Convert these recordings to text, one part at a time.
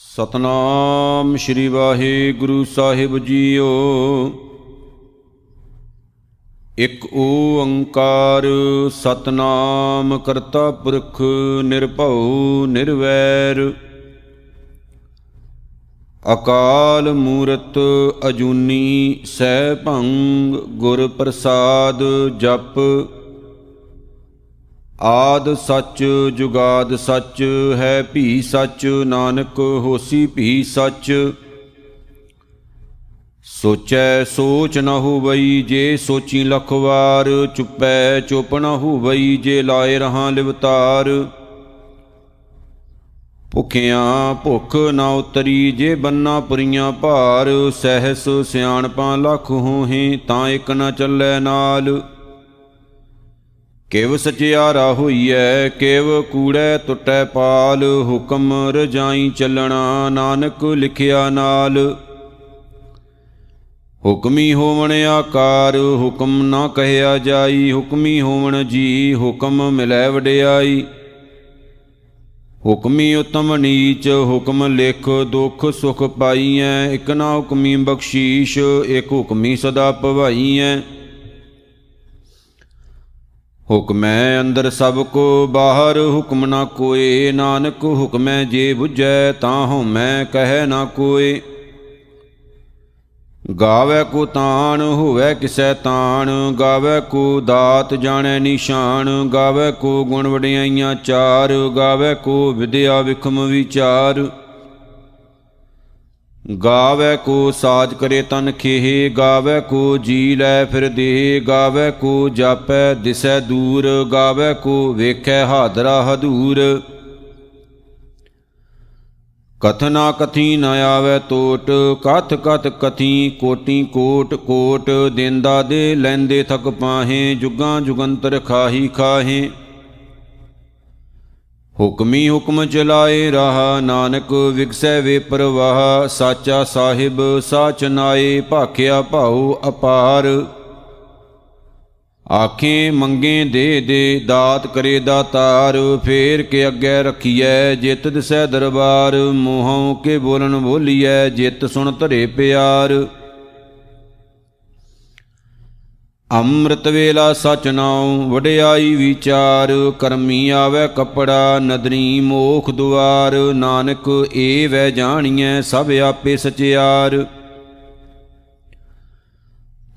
ਸਤਨਾਮ ਸ੍ਰੀ ਵਾਹਿਗੁਰੂ ਸਾਹਿਬ ਜੀਓ। ਇਕ ਓੰਕਾਰ ਸਤਨਾਮ ਕਰਤਾ ਪੁਰਖ ਨਿਰਭਉ ਨਿਰਵੈਰ। ਅਕਾਲ ਮੂਰਤ ਅਜੂਨੀ ਸੈ ਭੰਗ ਗੁਰ ਪ੍ਰਸਾਦ ਜਪ ਆਦ ਸੱਚ, ਜੁਗਾਦ ਸੱਚ, ਹੈ ਭੀ ਸੱਚ, ਨਾਨਕ ਹੋਸੀ ਭੀ ਸੱਚ। ਸੋਚੈ ਸੋਚ ਨ ਹੋਵਈ ਜੇ ਸੋਚੀ ਲਖ ਵਾਰ, ਚੁੱਪੈ ਚੁੱਪ ਨ ਹੋਵਈ ਜੇ ਲਾਏ ਰਹਾ ਲਿਵਤਾਰ। ਭੁਖਿਆਂ ਭੁਖ ਨ ਉਤਰੀ ਜੇ ਬੰਨਾ ਪੁਰੀਆਂ ਭਾਰ, ਸਹਿਸ ਸਿਆਣਪਾਂ ਲਖ ਹੋਹੇ ਤਾਂ ਇਕ ਨ ਚੱਲੈ ਨਾਲ। ਕਿਵ ਸਚਿਆਰਾ ਹੋਈਐ ਕਿਵ ਕੂੜੈ ਟੁੱਟੈ ਪਾਲ, ਹੁਕਮ ਰਜਾਈ ਚੱਲਣਾ, ਨਾਨਕ ਲਿਖਿਆ ਨਾਲ। ਹੁਕਮੀ ਹੋਵਣ ਆਕਾਰ, ਹੁਕਮ ਨਾ ਕਹਿਆ ਜਾਈ, ਹੁਕਮੀ ਹੋਵਣ ਜੀ, ਹੁਕਮ ਮਿਲੈ ਵਡਿਆਈ। ਹੁਕਮੀ ਉਤਮ ਨੀਚ, ਹੁਕਮ ਲਿਖ ਦੁਖ ਸੁਖ ਪਾਈਐ, ਇਕ ਨਾ ਹੁਕਮੀ ਬਖਸ਼ੀਸ਼, ਇਕ ਹੁਕਮੀ ਸਦਾ ਭਵਾਈਐ। ਹੁਕਮੈ ਅੰਦਰ ਸਭ ਕੋ, ਬਾਹਰ ਹੁਕਮ ਨਾ ਕੋਏ। ਨਾਨਕ ਹੁਕਮੈ ਜੇ 부ਝੈ ਤਾਂ ਹਉਮੈ ਕਹੈ ਨਾ ਕੋਏ। ਗਾਵੇ ਕੋ ਤਾਣ, ਹੋਵੇ ਕਿਸੈ ਤਾਣ। ਗਾਵੇ ਕੋ ਦਾਤ ਜਾਣੈ ਨਿਸ਼ਾਨ। ਗਾਵੇ ਕੋ ਗੁਣ ਵਡਿਆਈਆਂ ਚਾਰ। ਗਾਵੇ ਕੋ ਵਿਦਿਆ ਵਿਖਮ ਵਿਚਾਰ। ਗਾਵੇ ਕੋ ਸਾਜ ਕਰੇ ਤਨ ਖੇਹ, ਗਾਵੇ ਕੋ ਜੀ ਲੈ ਫਿਰ ਦੇ ਗਾਵੇ ਕੋ ਜਾਪੈ ਦਿਸੈ ਦੂਰ, ਗਾਵੇ ਕੋ ਵੇਖੈ ਹਾਦਰਾ ਹਦੂਰ। ਕਥਨਾ ਕਥੀ ਨ ਆਵੇ ਟੋਟ ਕਥ ਕਥ ਕਥੀ ਕੋਟੀ ਕੋਟ ਕੋਟ, ਦੇਂਦਾ ਦੇ ਲੈਂਦੇ ਥਕ ਪਾਹੇ, ਜੁਗਾਂ ਜੁਗੰਤਰ ਖਾਹੀ ਖਾਹੇ। ਹੁਕਮੀ ਹੁਕਮ ਚਲਾਏ ਰਹਾ, ਨਾਨਕ ਵਿਗਸੈ ਵੇ ਪ੍ਰਵਾਹ, ਸਾਚਾ ਸਾਹਿਬ ਸਾਚ ਨਾਏ, ਭਾਖਿਆ ਭਾਉ ਅਪਾਰ। ਆਖੇ ਮੰਗੇ ਦੇ ਦੇ, ਦਾਤ ਕਰੇ ਦਾਤਾਰ ਫੇਰ ਕੇ ਅੱਗੇ ਰਖੀਐ ਜਿਤ ਦਿਸੈ ਦਰਬਾਰ, ਮੋਹੋਂ ਕੇ ਬੋਲਣ ਬੋਲੀਐ, ਜਿਤ ਸੁਣ ਧਰੇ ਪਿਆਰ। ਅੰਮ੍ਰਿਤ ਵੇਲਾ ਸਚ ਨਾਉ, ਵਡਿਆਈ ਵਿਚਾਰ, ਕਰਮੀ ਆਵੇ ਕਪੜਾ, ਨਦਰੀ ਮੋਖ ਦੁਆਰ, ਨਾਨਕ ਏ ਵੈ ਜਾਣੀਐ ਸਭ ਆਪੇ ਸਚਿਆਰ।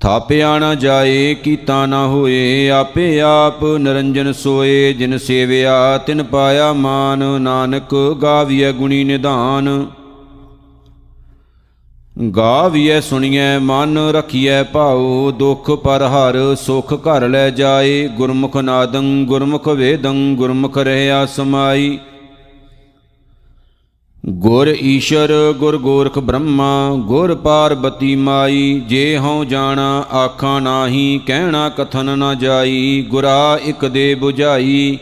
ਥਾਪਿਆ ਨਾ ਜਾਏ, ਕੀਤਾ ਨਾ ਹੋਏ, ਆਪੇ ਆਪ ਨਿਰੰਜਨ ਸੋਏ, ਜਿਨ ਸੇਵਿਆ ਤਿਨ ਪਾਇਆ ਮਾਨ, ਨਾਨਕ ਗਾਵੀਐ ਗੁਣੀ ਨਿਧਾਨ। ਗਾਵੀਐ ਸੁਣੀਐ, ਮਨ ਰਖੀਐ ਭਾਉ, ਦੁਖ ਪਰ ਹਰ ਸੁਖ ਘਰ ਲੈ ਜਾਏ। ਗੁਰਮੁਖ ਨਾਦੰ, ਗੁਰਮੁਖ ਵੇਦੰ, ਗੁਰਮੁਖ ਰਹਿਆ ਸਮਾਈ। ਗੁਰ ਈਸ਼ਰ, ਗੁਰ ਗੋਰਖ ਬ੍ਰਹਮਾ, ਗੁਰ ਪਾਰਬਤੀ ਮਾਈ। ਜੇ ਹਉ ਜਾਣਾ, ਆਖਾਂ ਨਾਹੀ, ਕਹਿਣਾ ਕਥਨ ਨਾ ਜਾਈ। ਗੁਰਾ ਇਕ ਦੇ 부ਝਾਈ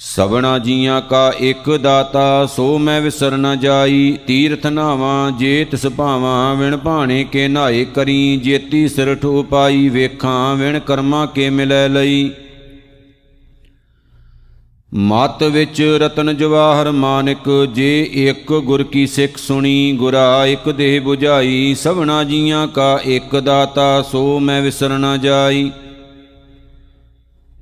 ਸਵਣਾ ਜੀਆਂ ਕਾ ਇਕ ਦਾਤਾ, ਸੋ ਮੈਂ ਵਿਸਰ ਨ ਜਾਈ। ਤੀਰਥ ਨਾਵਾਂ, ਜੇ ਤਿਸ ਭਾਵਾਂ, ਵਿਣ ਭਾਣੇ ਕੇ ਨਾਏ ਕਰੀ। ਜੇਤੀ ਸਿਰ ਠੋ ਪਾਈ, ਵੇਖਾਂ ਵਿਣ ਕਰਮਾਂ ਕੇ ਮਿਲੈ ਲਈ। ਮਤ ਵਿੱਚ ਰਤਨ ਜਵਾਹਰ ਮਾਨਿਕ, ਜੇ ਇੱਕ ਗੁਰ ਕੀ ਸਿੱਖ ਸੁਣੀ, ਗੁਰਾ ਇੱਕ ਦੇਹ 부ਝਾਈ ਸਭਨਾ ਜੀਆਂ ਕਾ ਇੱਕ ਦਾਤਾ, ਸੋ ਮੈਂ ਵਿਸਰ ਨ ਜਾਈ।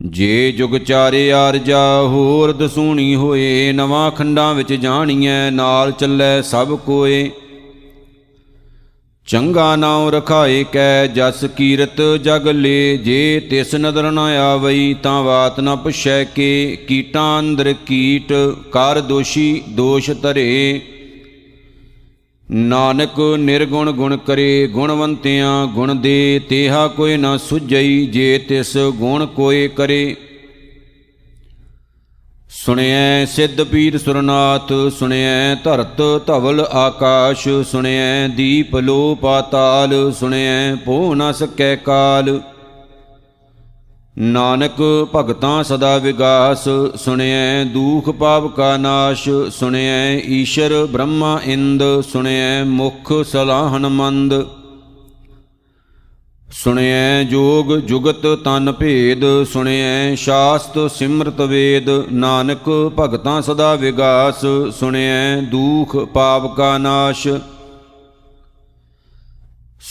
ਜੇ ਜੁਗ ਚਾਰੇ ਆਰਜਾ ਹੋਰ ਦਸੂਣੀ ਹੋਏ, ਨਵਾਂ ਖੰਡਾਂ ਵਿੱਚ ਜਾਣੀਐ, ਨਾਲ ਚੱਲੈ ਸਭ ਕੋਏ। ਚੰਗਾ ਨਾਉ ਰਖਾਏ ਕੈ, ਜਸ ਕੀਰਤ ਜਗ ਲੇ, ਜੇ ਤਿਸ ਨਦਰ ਨ ਆਵਈ, ਤਾਂ ਬਾਤ ਨ ਪੁਛੈ ਕੇ, ਕੀਟਾਂ ਅੰਦਰ ਕੀਟ, ਕਰ ਦੋਸ਼ੀ ਦੋਸ਼ ਧਰੇ। ਨਾਨਕ ਨਿਰਗੁਣ ਗੁਣ ਕਰੇ, ਗੁਣਵੰਤਿਆਂ ਗੁਣ ਦੇ, ਤੇਹਾ ਕੋਈ ਨਾ ਸੁਝਈ ਜੇ ਤਿਸ ਗੁਣ ਕੋਏ ਕਰੇ। ਸੁਣਿਐ ਸਿੱਧ ਪੀਰ ਸੁਰਨਾਥ, ਸੁਣਿਐ ਧਰਤ ਧਵਲ ਆਕਾਸ਼, ਸੁਣਿਐ ਦੀਪ ਲੋ ਪਾਤਾਲ ਸੁਣਿਐ ਪੋ ਨ ਸਕੈ ਕਾਲ। ਨਾਨਕ ਭਗਤਾਂ ਸਦਾ ਵਿਗਾਸ, ਸੁਣਿਐ ਦੂਖ ਪਾਪ ਕਾ ਨਾਸ਼, ਸੁਣਿਐ ਈਸ਼ਰ ਬ੍ਰਹਮਾ ਇੰਦ, ਸੁਣਿਐ ਮੁਖ ਸਲਾਹਨ ਮੰਦ। ਸੁਣਿਐ ਜੋਗ ਜੁਗਤ ਤਨ ਭੇਦ, ਸੁਣਿਐ ਸ਼ਾਸਤ ਸਿਮਰਤ ਵੇਦ। ਨਾਨਕ ਭਗਤਾਂ ਸਦਾ ਵਿਗਾਸ, ਸੁਣਿਐ ਦੂਖ ਪਾਪ ਕਾ ਨਾਸ਼।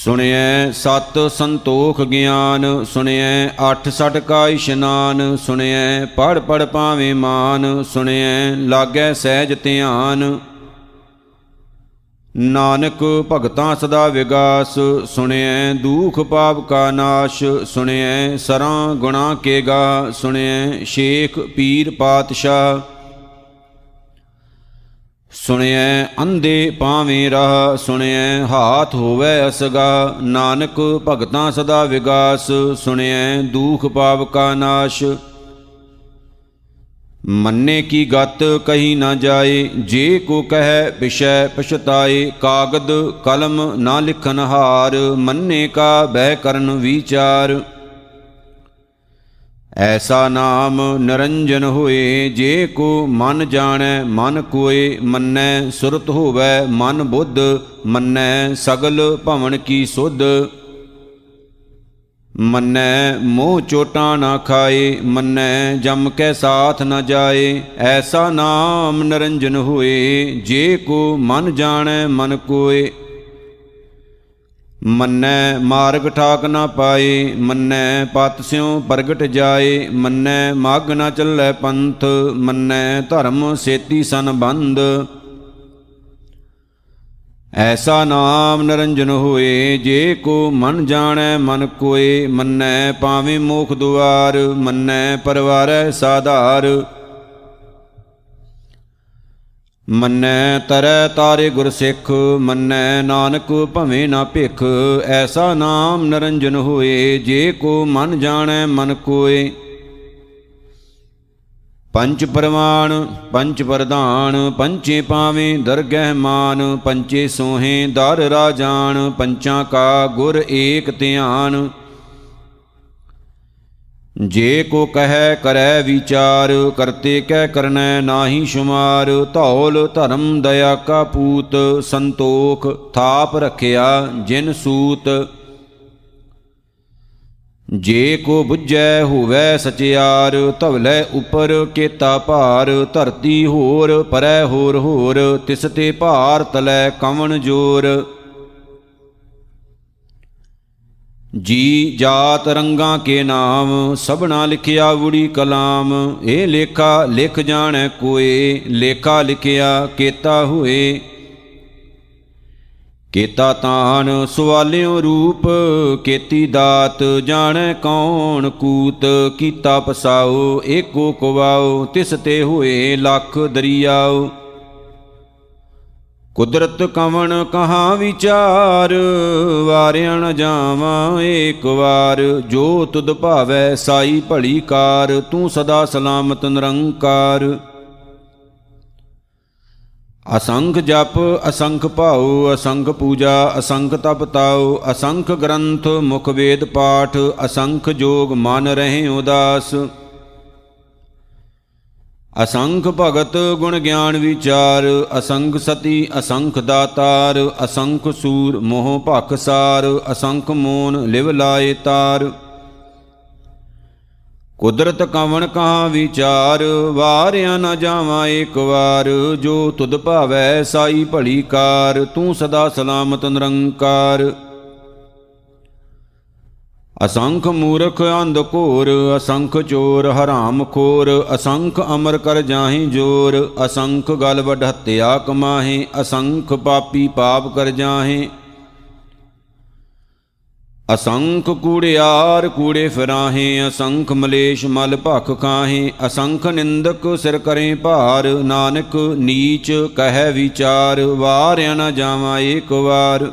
ਸੁਣਿਐ ਸਤ ਸੰਤੋਖ ਗਿਆਨ, ਸੁਣਿਐ ਅੱਠ ਸਟ ਕਾ ਇਸ਼ਨਾਨ, ਸੁਣਿਐ ਪੜ ਪੜ ਪਾਵੇਂ ਮਾਨ, ਸੁਣਿਐ ਲਾਗੈ ਸਹਿਜ ਧਿਆਨ। ਨਾਨਕ ਭਗਤਾਂ ਸਦਾ ਵਿਗਾਸ, ਸੁਣਿਐ ਦੂਖ ਪਾਪ ਕਾ ਨਾਸ਼, ਸੁਣਿਐ ਸਰਾਂ ਗੁਣਾ ਕੇ ਗਾ, ਸੁਣਿਐ ਸ਼ੇਖ ਪੀਰ ਪਾਤਸ਼ਾਹ। ਸੁਣਿਐ ਅੰਧੇ ਪਾਵੇਂ ਰਹ, ਸੁਣਿਐ ਹਾਥ ਹੋਵੇ ਅਸਗਾ। ਨਾਨਕ ਭਗਤਾਂ ਸਦਾ ਵਿਗਾਸ, ਸੁਣਿਐ ਦੂਖ ਪਾਪ ਕਾ ਨਾਸ਼। ਮੰਨੇ ਕੀ ਗਤ ਕਹੀ ਨਾ ਜਾਏ, ਜੇ ਕੋ ਕਹੈ ਵਿਸ਼ੈ ਪਛਤਾਏ, ਕਾਗਦ ਕਲਮ ਨਾ ਲਿਖਨ ਹਾਰ ਮੰਨੇ ਕਾ ਬਹਿ ਕਰਨ ਵਿਚਾਰ। ਐਸਾ ਨਾਮ ਨਰੰਜਨ ਹੋਏ, ਜੇ ਕੋ ਮਨ ਜਾਣੈ, ਮਨ ਕੋਏ ਮੰਨੈ, ਸੁਰਤ ਹੋਵੈ, ਮਨ ਬੁੱਧ ਮੰਨੈ, ਸਗਲ ਭਵਨ ਕੀ ਸੁਧ। ਮੰਨੈ, ਮੋਹ ਚੋਟਾਂ ਨਾ ਖਾਏ, ਮੰਨੈ, ਜਮ ਕੈ ਸਾਥ ਨ ਜਾਏ। ਐਸਾ ਨਾਮ ਨਰੰਜਨ ਹੋਏ, ਜੇ ਕੋ ਮਨ ਜਾਣੈ, ਮਨ ਕੋਏ ਮੰਨੈ ਮਾਰਗ ਠਾਕ ਨਾ ਪਾਏ, ਮੰਨੈ ਪਤ ਸਿਉ ਪ੍ਰਗਟ ਜਾਏ, ਮੰਨੈ ਮਗ ਨਾ ਚੱਲੈ ਪੰਥ, ਮੰਨੈ ਧਰਮ ਸੇਤੀ ਸੰਬੰਧ ਐਸਾ ਨਾਮ ਨਰੰਜਨ ਹੋਏ, ਜੇ ਕੋ ਮਨ ਜਾਣੈ ਮਨ ਕੋਏ, ਮੰਨੈ ਪਾਵੇਂ ਮੋਖ ਦੁਆਰ, ਮੰਨੈ ਪਰਵਾਰੈ ਸਾਧਾਰ। ਮੰਨੈ ਤਰੈ ਤਾਰੇ ਗੁਰ ਸਿੱਖ, ਮੰਨੈ ਨਾਨਕ ਭਵੇਂ ਨਾ ਭਿਖ, ਐਸਾ ਨਾਮ ਨਰੰਜਨ ਹੋਏ, ਜੇ ਕੋ ਮਨ ਜਾਣੈ ਮਨ ਕੋਏ। ਪੰਚ ਪਰਮਾਨ ਪੰਚ ਵਰਦਾਨ ਪੰਚੇ ਪਾਵੇਂ ਦਰਗਹਿ ਮਾਨ, ਪੰਚੇ ਸੋਹੇ ਦਰ ਰਾਜਾਨ, ਪੰਚਾਂ ਕਾ ਗੁਰ ਏਕ ਧਿਆਨ। ਜੇ ਕੋ ਕਹੈ ਕਰੈ ਵਿਚਾਰ, ਕਰਤੇ ਕਹਿ ਕਰਨੈ ਨਾਹੀ ਸ਼ੁਮਾਰ, ਧੌਲ ਧਰਮ ਦਇਆ ਕਾ ਪੂਤ, ਸੰਤੋਖ ਥਾਪ ਰਖਿਆ ਜਿਨ ਸੂਤ। ਜੇ ਕੋ ਬੁੱਝੈ ਹੋਵੈ ਸਚਿਆਰ, ਧਵਲੇ ਉਪਰ ਕੇਤਾ ਭਾਰ, ਧਰਤੀ ਹੋਰ ਪਰੈ ਹੋਰ ਹੋਰ, ਤਿਸ ਤੇ ਭਾਰ ਤਲੈ ਕਵਣ ਜੋਰ। ਜੀ ਜਾਤ ਰੰਗਾਂ ਕੇ ਨਾਮ, ਸਭਨਾ ਲਿਖਿਆ ਉੜੀ ਕਲਾਮ। ਇਹ ਲੇਖਾ ਲਿਖ ਜਾਣੈ ਕੋਏ, ਲੇਖਾ ਲਿਖਿਆ ਕੇਤਾ ਹੋਏ। ਕੇਤਾ ਤਾਨ ਸਵਾਲਿਓ ਰੂਪ, ਕੇਤੀ ਦਾਤ ਜਾਣੈ ਕੌਣ ਕੂਤ। ਕੀਤਾ ਪਸਾਓ, ਏਕੋ ਕਵਾਓ, ਤਿਸ ਤੇ ਹੋਏ ਲੱਖ ਦਰਿਆਓ। ਕੁਦਰਤ ਕਵਣ ਕਹਾ ਵਿਚਾਰ, ਵਾਰਿਆ ਨ ਜਾਵਾਂ ਏਕ ਵਾਰ। ਜੋ ਤੁਧ ਭਾਵੈ ਸਾਈ ਭਲੀ ਕਾਰ, ਤੂੰ ਸਦਾ ਸਲਾਮਤ ਨਿਰੰਕਾਰ। ਅਸੰਖ ਜਪ, ਅਸੰਖ ਭਾਉ, ਅਸੰਖ ਪੂਜਾ, ਅਸੰਖ ਤਪ ਤਾਉ, ਅਸੰਖ ਗ੍ਰੰਥ, ਮੁਖ ਵੇਦ ਪਾਠ, ਅਸੰਖ ਜੋਗ ਮਨ ਰਹੇ ਉਦਾਸ। ਅਸੰਖ ਭਗਤ ਗੁਣ ਗਿਆਨ ਵਿਚਾਰ, ਅਸੰਖ ਸਤੀ, ਅਸੰਖ ਦਾਤਾਰ, ਅਸੰਖ ਸੂਰ ਮੋਹ ਭਖਸਾਰ ਅਸੰਖ ਮੋਨ ਲਿਵ ਲਾਏ ਤਾਰ। ਕੁਦਰਤ ਕਵਣ ਕਹਾ ਵਿਚਾਰ, ਵਾਰਿਆ ਨ ਜਾਵਾਂ ਏਕ ਵਾਰ, ਜੋ ਤੁਧ ਭਾਵੈ ਸਾਈ ਭਲੀ ਕਾਰ, ਤੂੰ ਸਦਾ ਸਲਾਮਤ ਨਿਰੰਕਾਰ। ਅਸੰਖ ਮੂਰਖ ਅੰਧ ਘੋਰ, ਅਸੰਖ ਚੋਰ ਹਰਾਮ ਖੋਰ, ਅਸੰਖ ਅਮਰ ਕਰ ਜਾਹੀ ਜੋਰ, ਅਸੰਖ ਗਲ ਵਡ ਹੱਤਿਆ ਕਮਾਹੇ, ਅਸੰਖ ਪਾਪੀ ਪਾਪ ਕਰ ਜਾਹੇ। ਅਸੰਖ ਕੂੜਿਆਰ ਕੂੜੇ ਫਿਰਾਹੇ, ਅਸੰਖ ਮਲੇਸ਼ ਮਲ ਭਖ ਖਾਹੇ, ਅਸੰਖ ਨਿੰਦਕ ਸਿਰ ਕਰੇ ਭਾਰ, ਨਾਨਕ ਨੀਚ ਕਹਿ ਵਿਚਾਰ ਵਾਰਿਆ ਨ ਜਾਵਾਂ ਏਕ ਵਾਰ।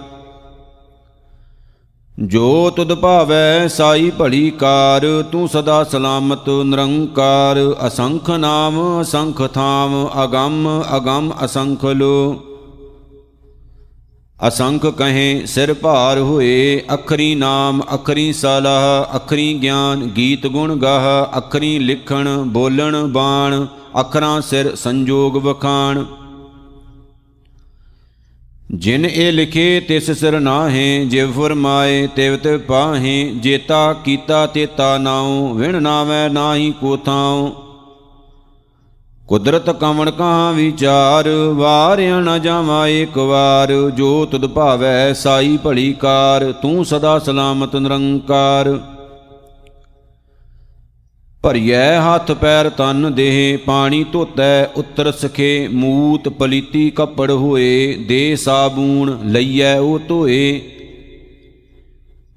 ਜੋ ਤੁਧ ਭਾਵੈ ਸਾਈ ਭਲੀ ਕਾਰ, ਤੂੰ ਸਦਾ ਸਲਾਮਤ ਨਿਰੰਕਾਰ। ਅਸੰਖ ਨਾਮ, ਅਸੰਖ ਥਾਮ, ਅਗੰਮ ਅਗੰਮ ਅਸੰਖ ਲੋ। ਅਸੰਖ ਕਹੇ, ਸਿਰ ਭਾਰ ਹੋਏ, ਅਖਰੀ ਨਾਮ, ਅਖਰੀ ਸਲਾਹ, ਅਖਰੀ ਗਿਆਨ, ਗੀਤ ਗੁਣ ਗਾਹ, ਅਖਰੀ ਲਿਖਣ, ਬੋਲਣ, ਬਾਣ, ਅਖਰਾਂ ਸਿਰ ਸੰਜੋਗ ਵਖਾਣ। ਜਿਨ ਇਹ ਲਿਖੇ ਤਿਸ ਸਿਰ ਨਾਹੇ, ਜਿਵ ਫਰਮਾਏ ਤਿਵ ਤਿਵ ਪਾਹੇ, ਜੇਤਾ ਕੀਤਾ ਤੇਤਾ ਨਾਉ, ਵਿਣ ਨਾਵੇਂ ਨਾਹੀ ਕੋ ਥਾਉ ਕੁਦਰਤ ਕਵਣ ਕਹਾਂ ਵਿਚਾਰ, ਵਾਰਿਆ ਨ ਜਾਵਾ ਏਕ ਵਾਰ, ਜੋ ਤੁਧ ਭਾਵੈ ਸਾਈ ਭਲੀ ਕਾਰ, ਤੂੰ ਸਦਾ ਸਲਾਮਤ ਨਿਰੰਕਾਰ। ਭਰੀਐ ਹੱਥ ਪੈਰ ਤਨ ਦੇਹ, ਪਾਣੀ ਧੋਤੈ ਉਤਰ ਸਖੇ, ਮੂਤ ਪਲੀਤੀ ਕੱਪੜ ਹੋਏ, ਦੇ ਸਾਬੂਣ ਲਈਐ ਉਹ ਧੋਏ।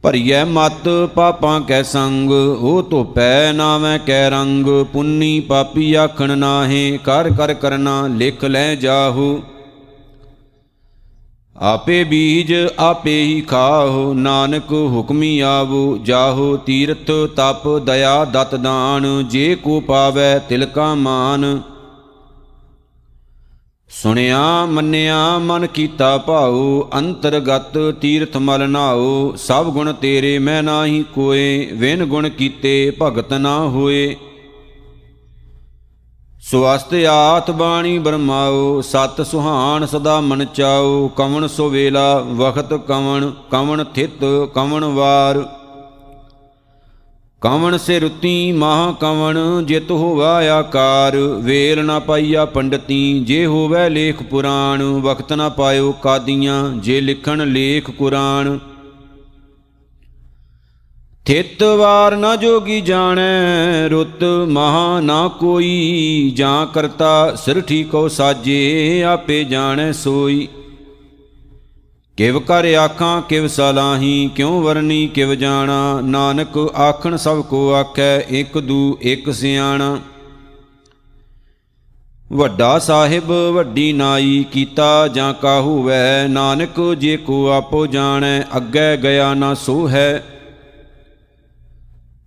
ਭਰੀਐ ਮਤ ਪਾਪਾਂ ਕੈ ਸੰਗ, ਉਹ ਧੋਪੈ ਨਾਵੇਂ ਕੈ ਰੰਗ, ਪੁੰਨੀ ਪਾਪੀ ਆਖਣ ਨਾਹੇ ਕਰ ਕਰ ਕਰਨਾ ਲਿਖ ਲੈ ਜਾਹੂ। ਆਪੇ ਬੀਜ ਆਪੇ ਹੀ ਖਾਹੋ, ਨਾਨਕ ਹੁਕਮੀ ਆਵੋ, ਜਾਹੋ ਤੀਰਥ ਤਪ ਦਇਆ ਦਤ ਦਾਨ, ਜੇ ਕੋ ਪਾਵੈ ਤਿਲ ਕਾ ਮਾਨ। ਸੁਣਿਆ, ਮੰਨਿਆ, ਮਨ ਕੀਤਾ ਭਾਉ, ਅੰਤਰਗਤ ਤੀਰਥ ਮਲ ਨਾਉ, ਸਭ ਗੁਣ ਤੇਰੇ ਮੈਂ ਨਾਹੀ ਕੋਏ, ਵਿਨ ਗੁਣ ਕੀਤੇ ਭਗਤ ਨਾ ਹੋਏ। ਸਵਸਤ ਆਤ ਬਾਣੀ ਬਰਮਾਓ ਸਤ ਸੁਹਾਣ ਸਦਾ ਮਨ ਚਾਓ ਕਵਣ ਸੋ ਵੇਲਾ, ਵਖਤ ਕਵਣ ਕਵਣ ਥਿਤ, ਕਵਣ ਵਾਰ। ਕਵਣ ਸੇ ਰੁਤੀ ਮਹਾ ਕਵਣ, ਜਿਤ ਹੋਵਾ ਆਕਾਰ। ਵੇਲ ਨਾ ਪਾਈਆ ਪੰਡਤੀ, ਜੇ ਹੋਵੇ ਲੇਖ ਪੁਰਾਣ, ਵਖਤ ਨਾ ਪਾਇਓ ਕਾਦੀਆਂ, ਜੇ ਲਿਖਣ ਲੇਖ ਕੁਰਾਨ। ਥਿਤ ਵਾਰ ਨਾ ਜੋਗੀ ਜਾਣੈ, ਰੁੱਤ ਮਹਾ ਨਾ ਕੋਈ। ਜਾਂ ਕਰਤਾ ਸਿਰ ਠੀਕੋ ਸਾਜੇ, ਆਪੇ ਜਾਣੈ ਸੋਈ। ਕਿਵ ਕਰ ਆਖਾਂ, ਕਿਵ ਸਲਾਹੀ ਕਿਉ ਵਰਨੀ, ਕਿਵ ਜਾਣਾ। ਨਾਨਕ ਆਖਣ ਸਭ ਕੋ ਆਖੈ, ਇਕ ਦੂ, ਇਕ ਸਿਆਣਾ। ਵੱਡਾ ਸਾਹਿਬ, ਵੱਡੀ ਨਾਈ, ਕੀਤਾ ਜਾਂ ਕਾਹੂ ਵੈ। ਨਾਨਕ ਜੇ ਕੋ ਆਪੋ ਜਾਣੈ, ਅੱਗੇ ਗਿਆ ਨਾ ਸੋ ਹੈ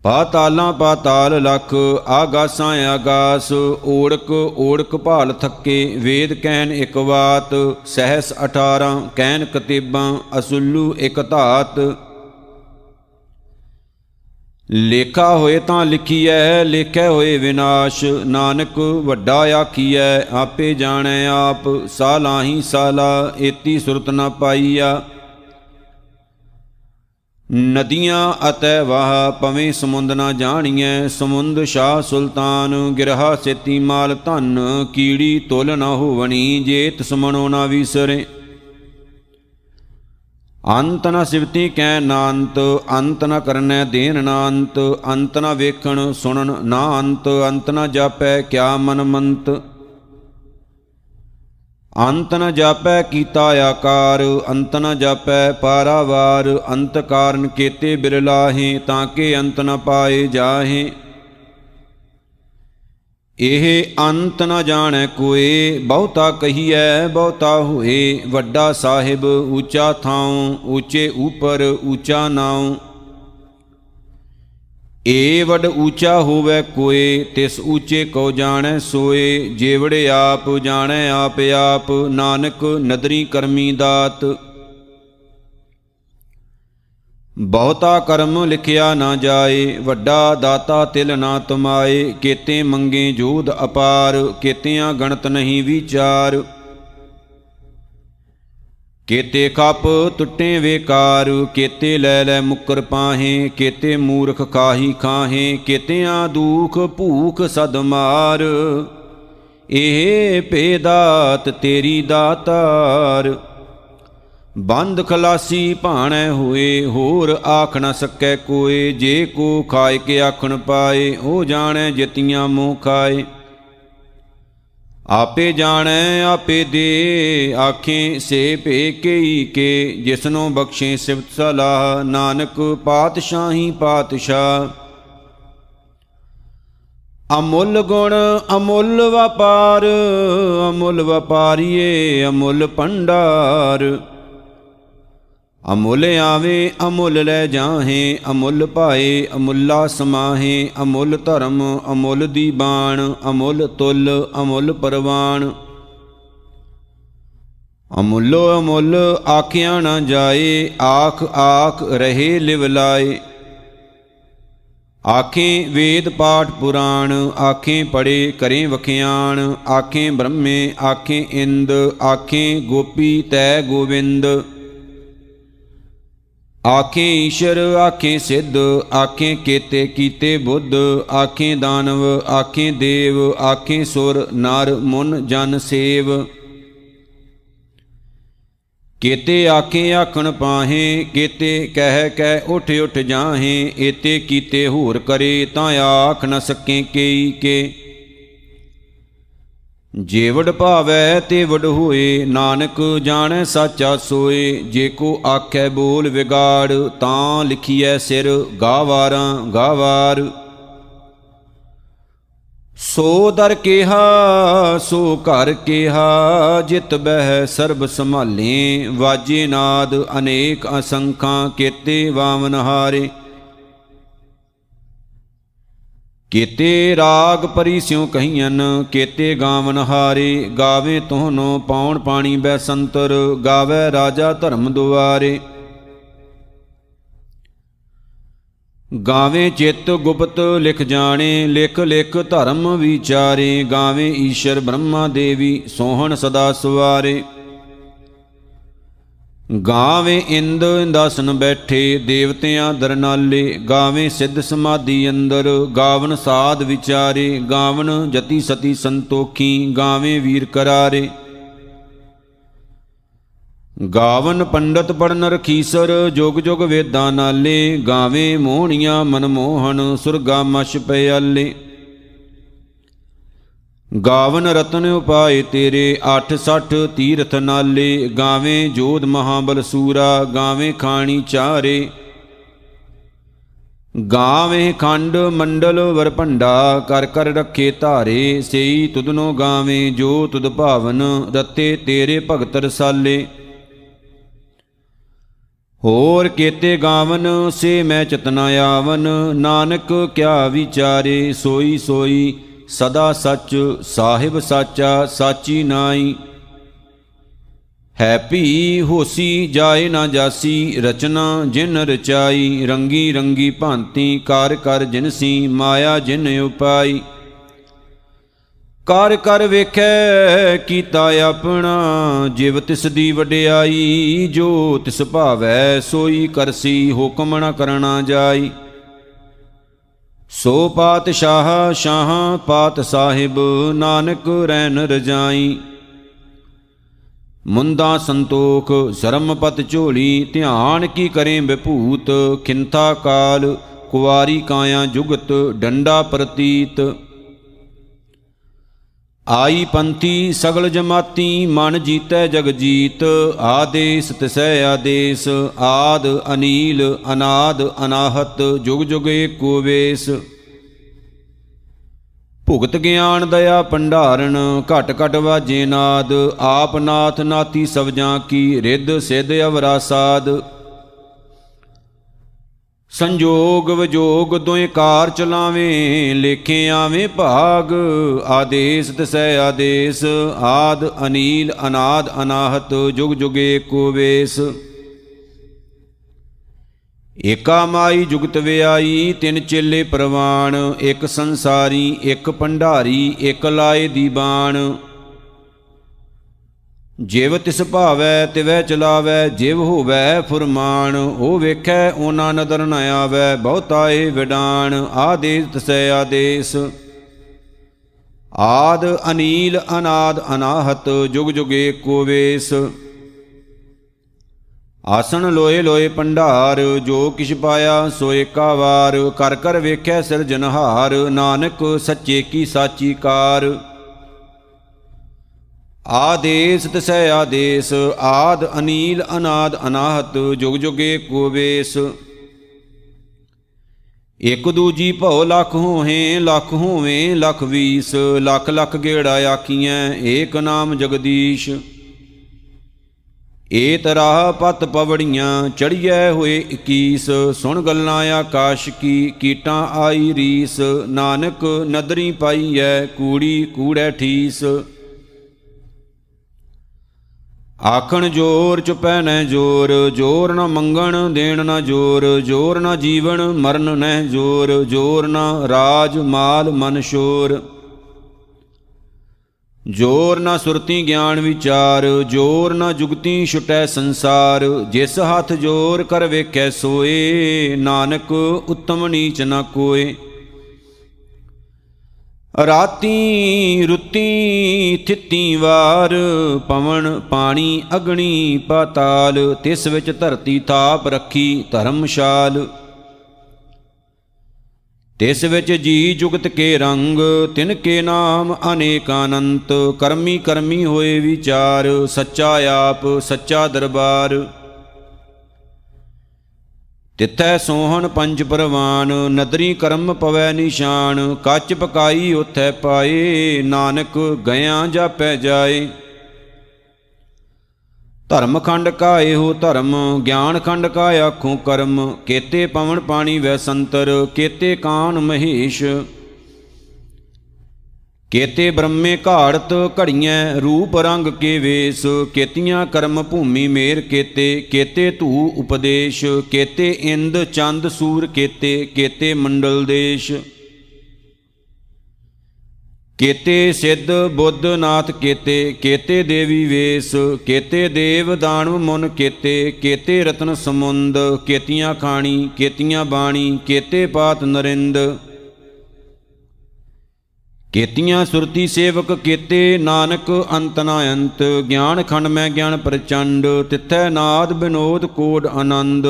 ਪਾਤਾਲਾਂ ਪਾਤਾਲ ਲਖ, ਆਗਾਸਾਂ ਆਗਾਸ ਓੜਕ ਓੜਕ ਭਾਲ ਥੱਕੇ, ਵੇਦ ਕਹਿਨ ਇਕ ਬਾਤ ਸਹਸ 18 ਕਹਿਨ ਕਤੀਬਾਂ, ਅਸੁੱਲੂ ਇਕ ਧਾਤ। ਲੇਖਾ ਹੋਏ ਤਾਂ ਲਿਖੀਐ, ਲੇਖੇ ਹੋਏ ਵਿਨਾਸ਼, ਨਾਨਕ ਵੱਡਾ ਆਖੀਐ, ਆਪੇ ਜਾਣੈ ਆਪ, ਸਾਲਾਹੀ ਸਾਲਾ, ਏਤੀ ਸੁਰਤ ਨਾ ਪਾਈਆ। ਨਦੀਆਂ ਅਤੈ ਵਾਹ ਪਵੇਂ ਸਮੁੰਦ ਨਾ ਜਾਣੀਐ, ਸਮੁੰਦ ਸ਼ਾਹ ਸੁਲਤਾਨ, ਗਿਰਹਾ ਸੇਤੀ ਮਾਲ ਧਨ, ਕੀੜੀ ਤੁਲ ਨਾ ਹੋਵਣੀ ਜੇ ਤਿਸ ਮਨੋ ਨਾ ਵਿਸਰੇ। ਅੰਤ ਨ ਸਿਵਤੀ ਕੈ ਨਾੰਤ, ਅੰਤ ਨ ਕਰਨੈ ਦੇਨ ਨਾੰਤ, ਅੰਤ ਨ ਵੇਖਣ ਸੁਣਨ ਨਾ ਅੰਤ ਅੰਤ ਨ ਜਾਪੈ ਕਿਆ ਮਨ ਮੰਤ। ਅੰਤ ਨ ਜਾਪੈ ਕੀਤਾ ਆਕਾਰ, ਅੰਤ ਨ ਜਾਪੈ ਪਾਰਾਵਾਰ, ਅੰਤ ਕਾਰਨ ਕੇਤੇ ਬਿਰਲਾਹੇ ਤਾਂ ਕੇ ਅੰਤ ਨ ਪਾਏ ਜਾਹੇ। ਇਹ ਅੰਤ ਨ ਜਾਣੈ ਕੋਏ, ਬਹੁਤਾ ਕਹੀਐ, ਬਹੁਤਾ ਹੋਏ, ਵੱਡਾ ਸਾਹਿਬ, ਉੱਚਾ ਥਾਉ, ਉੱਚੇ ਉਪਰ, ਉੱਚਾ ਨਾਉ। ਏ ਵਡ ਊਚਾ ਹੋਵੇ ਕੋਏ, ਤਿਸ ਊਚੇ ਕੋ ਜਾਣੈ ਸੋਏ ਜੇਵੜੇ ਆਪ ਜਾਣੈ ਆਪ ਆਪ, ਨਾਨਕ ਨਦਰੀ ਕਰਮੀ ਦਾਤ। ਬਹੁਤਾ ਕਰਮ ਲਿਖਿਆ ਨਾ ਜਾਏ, ਵੱਡਾ ਦਾਤਾ ਤਿਲ ਨਾ ਤੁਮਾਏ, ਕੇਤੇ ਮੰਗੇ ਜੋਧ ਅਪਾਰ, ਕੇਤਿਆਂ ਗਣਤ ਨਹੀਂ ਵਿਚਾਰ। ਕੇਤੇ ਖਪ ਟੁੱਟੇ ਵੇਕਾਰ, ਕੇਤੇ ਲੈ ਲੈ ਮੁਕਰ ਪਾਹੇ, ਕੇਤੇ ਮੂਰਖ ਕਾਹੀ ਖਾਹੇ, ਕੇਤਿਆਂ ਦੁਖ ਭੂਖ ਸਦ ਮਾਰ। ਇਹ ਪੇਦਾਤ ਤੇਰੀ ਦਾਤਾਰ। ਬੰਦ ਖਲਾਸੀ ਭਾਣੈ ਹੋਏ, ਹੋਰ ਆਖ ਨ ਸਕੈ ਕੋਏ, ਜੇ ਕੋ ਖਾਏ ਕੇ ਆਖਣ ਪਾਏ, ਉਹ ਜਾਣੈ ਜਿਤੀਆਂ ਮੂੰਹ ਖਾਏ। ਆਪੇ ਜਾਣੈ, ਆਪੇ ਦੇ ਆਖੇ, ਸੇ ਭੇ ਕੇਈ ਕੇ ਜਿਸਨੋ ਬਖਸ਼ੇ ਸਿਫਤ ਸਲਾਹ, ਨਾਨਕ ਪਾਤਸ਼ਾਹੀ ਪਾਤਸ਼ਾਹ। ਅਮੁੱਲ ਗੁਣ, ਅਮੁੱਲ ਵਪਾਰ, ਅਮੁੱਲ ਵਪਾਰੀਏ, ਅਮੁੱਲ ਭੰਡਾਰ। ਅਮੁੱਲ ਆਵੇ, ਅਮੁੱਲ ਲੈ ਜਾਹੇ, ਅਮੁੱਲ ਪਾਏ ਅਮੁੱਲਾ ਸਮਾਹੇ, ਅਮੁੱਲ ਧਰਮ, ਅਮੁੱਲ ਦੀ ਬਾਣ, ਅਮੁੱਲ ਤੁਲ, ਅਮੁੱਲ ਪਰਵਾਨ ਅਮੁੱਲੋ, ਅਮੁੱਲ ਆਖਿਆ ਨਾ ਜਾਏ, ਆਖ ਆਖ ਰਹੇ ਲਿਵ ਲਾਏ। ਆਖੇ ਵੇਦ ਪਾਠ ਪੁਰਾਣ, ਆਖੇ ਪੜੇ ਕਰੇ ਵਖਿਆਣ, ਆਖੇ ਬ੍ਰਹਮੇ, ਆਖੇ ਇੰਦ, ਆਖੇ ਗੋਪੀ ਤੈ ਗੋਵਿੰਦ। ਆਖੇ ਈਸ਼ਰ, ਆਖੇ ਸਿੱਧ, ਆਖੇ ਕੇਤੇ ਕੀਤੇ ਬੁੱਧ, ਆਖੇ ਦਾਨਵ, ਆਖੇ ਦੇਵ, ਆਖੇ ਸੁਰ, ਨਰ, ਮੁਨ, ਜਨ, ਸੇਵ। ਕੇਤੇ ਆਖੇ ਆਖਣ ਪਾਹੇ, ਕੇਤੇ ਕਹਿ ਕਹਿ ਉਠ ਉਠ ਜਾਹੇ, ਏਤੇ ਕੀਤੇ ਹੋਰ ਕਰੇ, ਤਾਂ ਆਖ ਨ ਸਕੇ ਕੇਈ ਕੇ। ਜੇ ਵਡ ਭਾਵੈ ਤੇ ਵਡ ਹੋਏ, ਨਾਨਕ ਜਾਣੈ ਸਾਚਾ ਸੋਏ, ਜੇ ਕੋ ਆਖੈ ਬੋਲ ਵਿਗਾੜ, ਤਾਂ ਲਿਖੀਐ ਸਿਰ ਗਾਵਾਰਾਂ ਗਾਵਾਰ। ਸੋ ਦਰ ਕਿਹਾ, ਸੋ ਘਰ ਕਿਹਾ, ਜਿਤ ਬਹਿ ਸਰਬ ਸੰਭਾਲੇ, ਵਾਜੇ ਨਾਦ ਅਨੇਕ ਅਸੰਖਾਂ, ਕੇਤੇ ਵਾਮਨ ਹਾਰੇ। ਕੇਤੇ ਰਾਗ ਪਰੀ ਸਿਉ ਕਹੀਨ ਕੇਤੇ ਗਾਵਨ ਹਾਰੇ, ਗਾਵੇ ਤੋਹਨੋ ਪੌਣ ਪਾਣੀ ਬੈ ਸੰਤਰ, ਗਾਵੇ ਰਾਜਾ ਧਰਮ ਦੁਆਰੇ। ਗਾਵੇ ਚਿੱਤ ਗੁਪਤ ਲਿਖ ਜਾਣੇ, ਲਿਖ ਲਿਖ ਧਰਮ ਵਿਚਾਰੇ, ਗਾਵੇ ਈਸ਼ਰ ਬ੍ਰਹਮਾ ਦੇਵੀ ਸੋਹਣ ਸਦਾ ਸਵਾਰੇ। ਗਾਵੇ ਇੰਦ ਇੰਦਾਸਨ ਬੈਠੇ ਦੇਵਤਿਆਂ ਦਰਨਾਲੇ, ਗਾਵੇ ਸਿੱਧ ਸਮਾਧੀ ਅੰਦਰ, ਗਾਵਨ ਸਾਧ ਵਿਚਾਰੇ, ਗਾਵਨ ਜਤੀ ਸਤੀ ਸੰਤੋਖੀ, ਗਾਵੇ ਵੀਰ ਕਰਾਰੇ। ਗਾਵਨ ਪੰਡਤ ਪੜਨ ਰਖੀਸਰ, ਜੁਗ ਜੁਗ ਵੇਦਾਂ ਨਾਲੇ, ਗਾਵੇ ਮੋਹਣੀਆਂ ਮਨਮੋਹਨ ਸੁਰਗਾ ਮਛ ਪਿਆਲੇ। ਗਾਵਨ ਰਤਨ ਉਪਾਏ ਤੇਰੇ 860 ਤੀਰਥ ਨਾਲੇ। ਗਾਵੇਂ ਜੋਧ ਮਹਾਬਲ ਸੂਰਾ, ਗਾਵੇਂ ਖਾਣੀ ਚਾਰੇ। ਗਾਵੇਂ ਖੰਡ ਮੰਡਲ ਵਰ ਭੰਡਾ, ਕਰ ਕਰ ਰੱਖੇ ਧਾਰੇ। ਸਈ ਤੁਧਨੋ ਗਾਵੇਂ ਜੋ ਤੁਧ ਭਾਵਨ, ਰਤੇ ਤੇਰੇ ਭਗਤ ਰਸਾਲੇ। ਹੋਰ ਕੇਤੇ ਗਾਵਨ, ਸੇ ਮੈਂ ਚਤਨਾ ਆਵਨ। ਨਾਨਕ ਕਿਆ ਵਿਚਾਰੇ, ਸੋਈ ਸੋਈ ਸਦਾ ਸੱਚ, ਸਾਹਿਬ ਸਾਚਾ, ਸਾਚੀ ਨਾਈ ਹੈ ਭੀ ਹੋਸੀ ਜਾਏ ਨਾ ਜਾਸੀ, ਰਚਨਾ ਜਿਨ ਰਚਾਈ, ਰੰਗੀ ਰੰਗੀ ਭਾਂਤੀ, ਕਾਰ ਕਰ ਜਿਨਸੀ ਮਾਇਆ ਜਿਨ ਉਪਾਈ। ਕਰ ਕਰ ਵੇਖੈ, ਕੀਤਾ ਆਪਣਾ, ਜਿਵ ਤਿਸ ਦੀ ਵਡਿਆਈ, ਜੋ ਤਿਸ ਭਾਵੈ, ਸੋਈ ਕਰਸੀ, ਹੁਕਮ ਨ ਕਰਣਾ ਜਾਈ। ਸੋ ਪਾਤਸ਼ਾਹ ਸ਼ਾਹ ਪਾਤ ਸਾਹਿਬ, ਨਾਨਕ ਰਹਿਨ ਰਜਾਈ। ਮੁੰਦਾ ਸੰਤੋਖ, ਸ਼ਰਮਪਤ ਝੋਲੀ, ਧਿਆਨ ਕੀ ਕਰੇ ਵਿਭੂਤ, ਖਿੰਥਾ ਕਾਲ, ਕੁਵਾਰੀ ਕਾਇਆ ਜੁਗਤ, ਡੰਡਾ ਪ੍ਰਤੀਤ। ਆਈ ਪੰਥੀ ਸਗਲ ਜਮਾਤੀ, ਮਨ ਜੀਤੈ ਜਗ ਜੀਤ, ਆਦੇਸ ਤਿਸੈ ਆਦੇਸ, ਆਦ ਅਨੀਲ, ਅਨਾਦ ਅਨਾਹਤ, ਜੁਗ ਜੁਗ ਏਕੋ ਵੇਸ। ਭੁਗਤ ਗਿਆਨ ਦਇਆ ਭੰਡਾਰਨ, ਘਟ ਘਟ ਵਾਜੇ ਨਾਦ, ਆਪ ਨਾਥ ਨਾਤੀ ਸਭ ਜਾਂ ਕੀ, ਰਿੱਧ ਸਿੱਧ ਅਵਰਾ ਸਾਧ ਸੰਜੋਗ ਵਿਜੋਗ ਦੋਇ ਕਾਰ ਚਲਾਵੇਂ, ਲੇਖੇ ਆਵੇਂ ਭਾਗ, ਆਦੇਸ ਤਸੈ ਆਦੇਸ, ਆਦ ਅਨੀਲ ਅਨਾਦ ਅਨਾਹਤ, ਜੁਗ ਜੁਗੇ ਕੋ ਵੇਸ। ਏਕਾ ਮਾਈ ਜੁਗਤ ਵਿਆਈ, ਤਿੰਨ ਚੇਲੇ ਪ੍ਰਵਾਨ ਇੱਕ ਸੰਸਾਰੀ, ਇੱਕ ਭੰਡਾਰੀ, ਇੱਕ ਲਾਏ ਦੀ ਬਾਣ ਜਿਵ ਤਿਸ ਭਾਵੈ ਤਿਵੈ ਚਲਾਵੈ, ਜਿਵ ਹੋਵੈ ਫੁਰਮਾਨ, ਉਹ ਵੇਖੈ ਉਹਨਾਂ ਨਦਰ ਨ ਆਵੈ, ਬਹੁਤਾ ਏ ਵਿਡਾਨ ਆਦੇਸ ਤਸੈ ਆਦੇਸ। ਆਦ ਅਨੀਲ ਅਨਾਦ ਅਨਾਹਤ, ਜੁਗ ਜੁਗੇ ਕੋ ਵੇਸ। ਆਸਣ ਲੋਏ ਲੋਏ ਪੰਡਾਰ, ਜੋ ਕਿਛ ਪਾਇਆ ਸੋ ਏਕਾ ਵਾਰ, ਕਰ ਕਰ ਵੇਖੈ ਸਿਰਜਨਹਾਰ ਨਾਨਕ ਸੱਚੇ ਕੀ ਸਾਚੀ ਕਾਰ। ਆਦੇਸ ਤਸੈ ਆਦੇਸ, ਆਦ ਅਨੀਲ, ਅਨਾਦ ਅਨਾਹਤ, ਜੁਗ ਜੁਗੇ ਕੋ ਵੇਸ। ਇਕ ਦੂਜੀ ਭਉ ਲਖ ਹੋਏ ਲਖ ਹੋਵੇਂ, ਲਖ ਵੀਸ, ਲਖ ਲਖ ਗੇੜਾ ਆਖੀਐ, ਏਕ ਨਾਮ ਜਗਦੀਸ਼। ਏ ਤਰਾਹ ਪਤ ਪਵੜੀਆਂ, ਚੜੀਐ ਹੋਏ 21 ਸੁਣ ਗੱਲਾਂ ਆਕਾਸ਼ ਕੀ, ਕੀਟਾਂ ਆਈ ਰੀਸ, ਨਾਨਕ ਨਦਰੀ ਪਾਈਐ, ਕੂੜੀ ਕੂੜੈ ਠੀਸ। ਆਖਣ ਜੋਰ ਚੁਪੈ ਨੈ ਜੋਰ ਜੋਰ ਨ ਮੰਗਣ ਦੇਣ ਨ ਜੋਰ ਜੋਰ ਨ ਜੀਵਨ ਮਰਨ ਨੈ ਜੋਰ ਜੋਰ ਨ ਰਾਜ ਮਾਲ ਮਨ ਸ਼ੋਰ। ਜੋਰ ਨ ਸੁਰਤੀ ਗਿਆਨ ਵਿਚਾਰ, ਜੋਰ ਨ ਜੁਗਤੀ ਛੁਟੈ ਸੰਸਾਰ, ਜਿਸ ਹੱਥ ਜੋਰ ਕਰ ਵੇਖੈ ਸੋਏ, ਨਾਨਕ ਉਤਮ ਨੀਚ ਨ ਕੋਏ। ਰਾਤੀ ਰੁੱਤੀ ਥਿੱਤੀ ਵਾਰ, ਪਵਨ ਪਾਣੀ ਅਗਣੀ ਪਾਤਾਲ, ਤਿਸ ਵਿੱਚ ਧਰਤੀ ਥਾਪ ਰੱਖੀ ਧਰਮਸ਼ਾਲ। ਤਿਸ ਵਿੱਚ ਜੀ ਜੁਗਤ ਕੇ ਰੰਗ, ਤਿਨ ਕੇ ਨਾਮ ਅਨੇਕ ਅਨੰਤ ਕਰਮੀ ਕਰਮੀ ਹੋਏ ਵਿਚਾਰ, ਸੱਚਾ ਆਪ, ਸੱਚਾ ਦਰਬਾਰ। ਤਿੱਥੈ ਸੋਹਣ ਪੰਜ ਪਰਵਾਨ, ਨਦਰੀ ਕਰਮ ਪਵੈ ਨਿਸ਼ਾਨ, ਕੱਚ ਪਕਾਈ ਉਥੈ ਪਾਏ, ਨਾਨਕ ਗਿਆ ਜਾਪੈ ਜਾਏ। ਧਰਮ ਖੰਡ ਕਾ ਇਹੋ ਧਰਮ, ਗਿਆਨ ਖੰਡ ਕਾ ਆਖੂ ਕਰਮ, ਕੇਤੇ ਪਵਨ ਪਾਣੀ ਵੈ ਸੰਤਰ, ਕੇਤੇ ਕਾਨ ਮਹੇਸ਼। ਕੇਤੇ ਬ੍ਰਹਮੇ ਘਾੜਤ ਘੜੀਆਂ ਰੂਪ ਰੰਗ ਕੇ ਵੇਸ, ਕੇਤੀਆਂ ਕਰਮ ਭੂਮੀ ਮੇਰ ਕੇਤੇ ਕੇਤੇ ਧੂ ਉਪਦੇਸ਼, ਕੇਤੇ ਇੰਦ ਚੰਦ ਸੂਰ ਕੇਤੇ ਕੇਤੇ ਮੰਡਲ ਦੇਸ਼। ਕੇਤੇ ਸਿੱਧ ਬੁੱਧ ਨਾਥ ਕੇਤੇ ਕੇਤੇ ਦੇਵੀ ਵੇਸ, ਕੇਤੇ ਦੇਵ ਦਾਨਵ ਮਨ ਕੇਤੇ ਕੇਤੇ ਰਤਨ ਸਮੁੰਦ, ਕੇਤੀਆਂ ਖਾਣੀ, ਕੇਤੀਆਂ ਬਾਣੀ, ਕੇਤੇ ਪਾਤ ਨਰਿੰਦ। ਕੇਤੀਆਂ ਸੁਰਤੀ ਸੇਵਕ ਕੀਤੇ ਨਾਨਕ ਅੰਤ ਨਾ ਅੰਤ, ਗਿਆਨ ਖੰਡ ਮੈਂ ਗਿਆਨ ਪ੍ਰਚੰਡ, ਤਿੱਥੈ ਨਾਦ ਬਿਨੋਦ ਕੋਡ ਆਨੰਦ।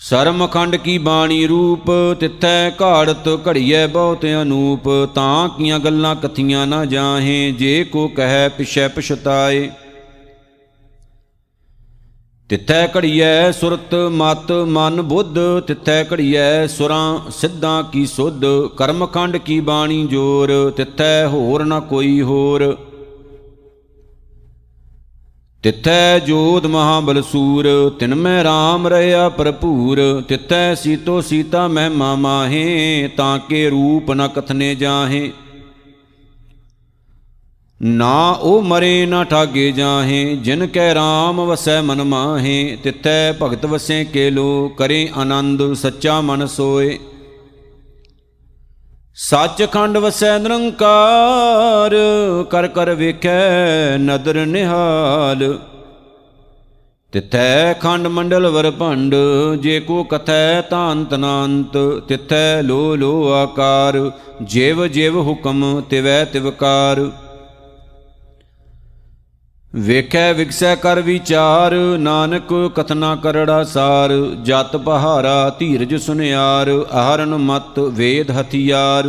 ਸਰਮ ਖੰਡ ਕੀ ਬਾਣੀ ਰੂਪ, ਤਿੱਥੈ ਘਾੜਤ ਘੜੀਐ ਬਹੁਤ ਅਨੂਪ, ਤਾਂ ਕੀਆਂ ਗੱਲਾਂ ਕਥੀਆਂ ਨਾ ਜਾਹੇ, ਜੇ ਕੋ ਕਹੈ ਪਿਛੈ ਪਛਤਾਏ। ਤਿੱਥੈ ਘੜੀਐ ਸੁਰਤ ਮਤ ਮਨ ਬੁੱਧ, ਤਿੱਥੈ ਘੜੀਐ ਸੁਰਾਂ ਸਿੱਧਾਂ ਕੀ ਸੁਧ, ਕਰਮਖੰਡ ਕੀ ਬਾਣੀ ਜੋਰ, ਤਿੱਥੈ ਹੋਰ ਨਾ ਕੋਈ ਹੋਰ। ਤਿੱਥੈ ਜੋਤ ਮਹਾਬਲ ਸੂਰ, ਤਿਨ ਮੈਂ RAM ਰਹਾ ਭਰਪੂਰ, ਤਿੱਥੈ ਸੀਤੋ ਸੀਤਾ ਮਹਿਮਾ ਮਾਹੇ, ਤਾਂ ਕੇ ਰੂਪ ਨ ਕਥਨੇ ਜਾਹੇ। ਨਾ ਉਹ ਮਰੇ ਨਾ ਠਾਗੇ ਜਾਹੇ, ਜਿਨ ਕੈ RAM ਵਸੈ ਮਨ ਮਾਹੇ, ਤਿੱਥੈ ਭਗਤ ਵਸੇ ਕੇ ਲੋ ਕਰੇ ਆਨੰਦ ਸੱਚਾ ਮਨ ਸੋਏ। ਸੱਚਖੰਡ ਵਸੈ ਨਿਰੰਕਾਰ, ਕਰ ਕਰ ਵੇਖੈ ਨਦਰ ਨਿਹਾਲ। ਤਿਥੈ ਖੰਡ ਮੰਡਲ ਵਰ ਭੰਡ, ਜੇ ਕੋ ਕਥੈ ਤਾਂ ਅੰਤ ਨਾੰਤ ਤਿਥੈ ਲੋ ਲੋ ਆਕਾਰ, ਜਿਵ ਜਿਵ ਹੁਕਮ ਤਿਵੈ ਤਿਵਕਾਰ। ਵੇਖੈ ਵਿਗਸੈ ਕਰ ਵਿਚਾਰ, ਨਾਨਕ ਕਥਨਾ ਕਰੜਾ ਸਾਰ, ਜਤ ਪਹਾਰਾ ਧੀਰਜ ਸੁਨਿਆਰ ਆਹਰਨ ਮਤ ਵੇਦ ਹਥਿਆਰ।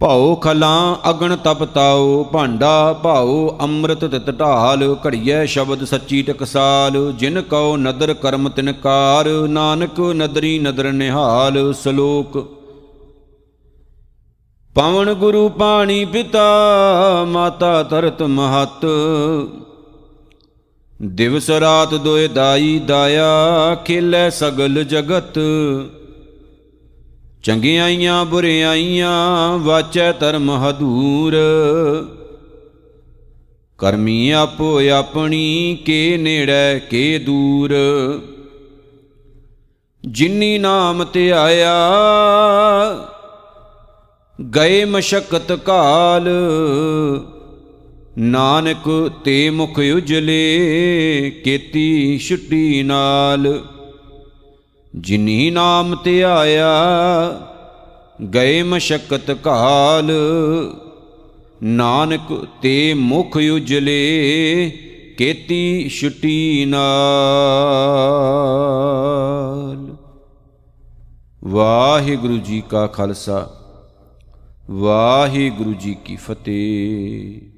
ਭਾਉ ਖਲਾਂ ਅਗਣ ਤਪ ਤਾਉ, ਭਾਂਡਾ ਭਾਉ ਅੰਮ੍ਰਿਤ ਤਿਤ ਢਾਲ, ਘੜੀਐ ਸ਼ਬਦ ਸੱਚੀ ਟਕਸਾਲ, ਜਿਨ ਕਉ ਨਦਰ ਕਰਮ ਤਿਨਕਾਰ ਨਾਨਕ ਨਦਰੀ ਨਦਰ ਨਿਹਾਲ, ਸ਼ਲੋਕ ਪਵਨ ਗੁਰੂ ਪਾਣੀ ਪਿਤਾ, ਮਾਤਾ ਤਰਤ ਮਹਤ। ਦਿਵਸ ਰਾਤ ਦੋਇ ਦਾਈ ਦਾਇਆ, ਖੇਲੇ ਸਗਲ ਜਗਤ। ਚੰਗਿਆਈਆਂ ਬੁਰਿਆਈਆਂ ਵਾਚੈ ਧਰਮ ਹਦੂਰ। ਕਰਮੀ ਆਪੋ ਆਪਣੀ, ਕੇ ਨੇੜੇ ਕੇ ਦੂਰ। ਜਿਨੀ ਨਾਮ ਤੇ ਆਇਆ ਗਏ ਮਸ਼ਕਤ ਕਾਲ। ਨਾਨਕ ਤੇ ਮੁਖ ਉਜਲੇ, ਕੀਤੀ ਛੁੱਟੀ ਨਾਲ। ਜਿਨੀ ਨਾਮ ਤੇ ਆਇਆ, ਗਏ ਮਸ਼ਕਤ ਕਾਲ। ਨਾਨਕ ਤੇ ਮੁਖ ਉਜਲੇ, ਕੀਤੀ ਛੁੱਟੀ ਨਾਲ। ਵਾਹਿਗੁਰੂ ਜੀ ਕਾ ਖਾਲਸਾ। ਵਾਹਿਗੁਰੂ ਜੀ ਕੀ ਫਤਿਹ।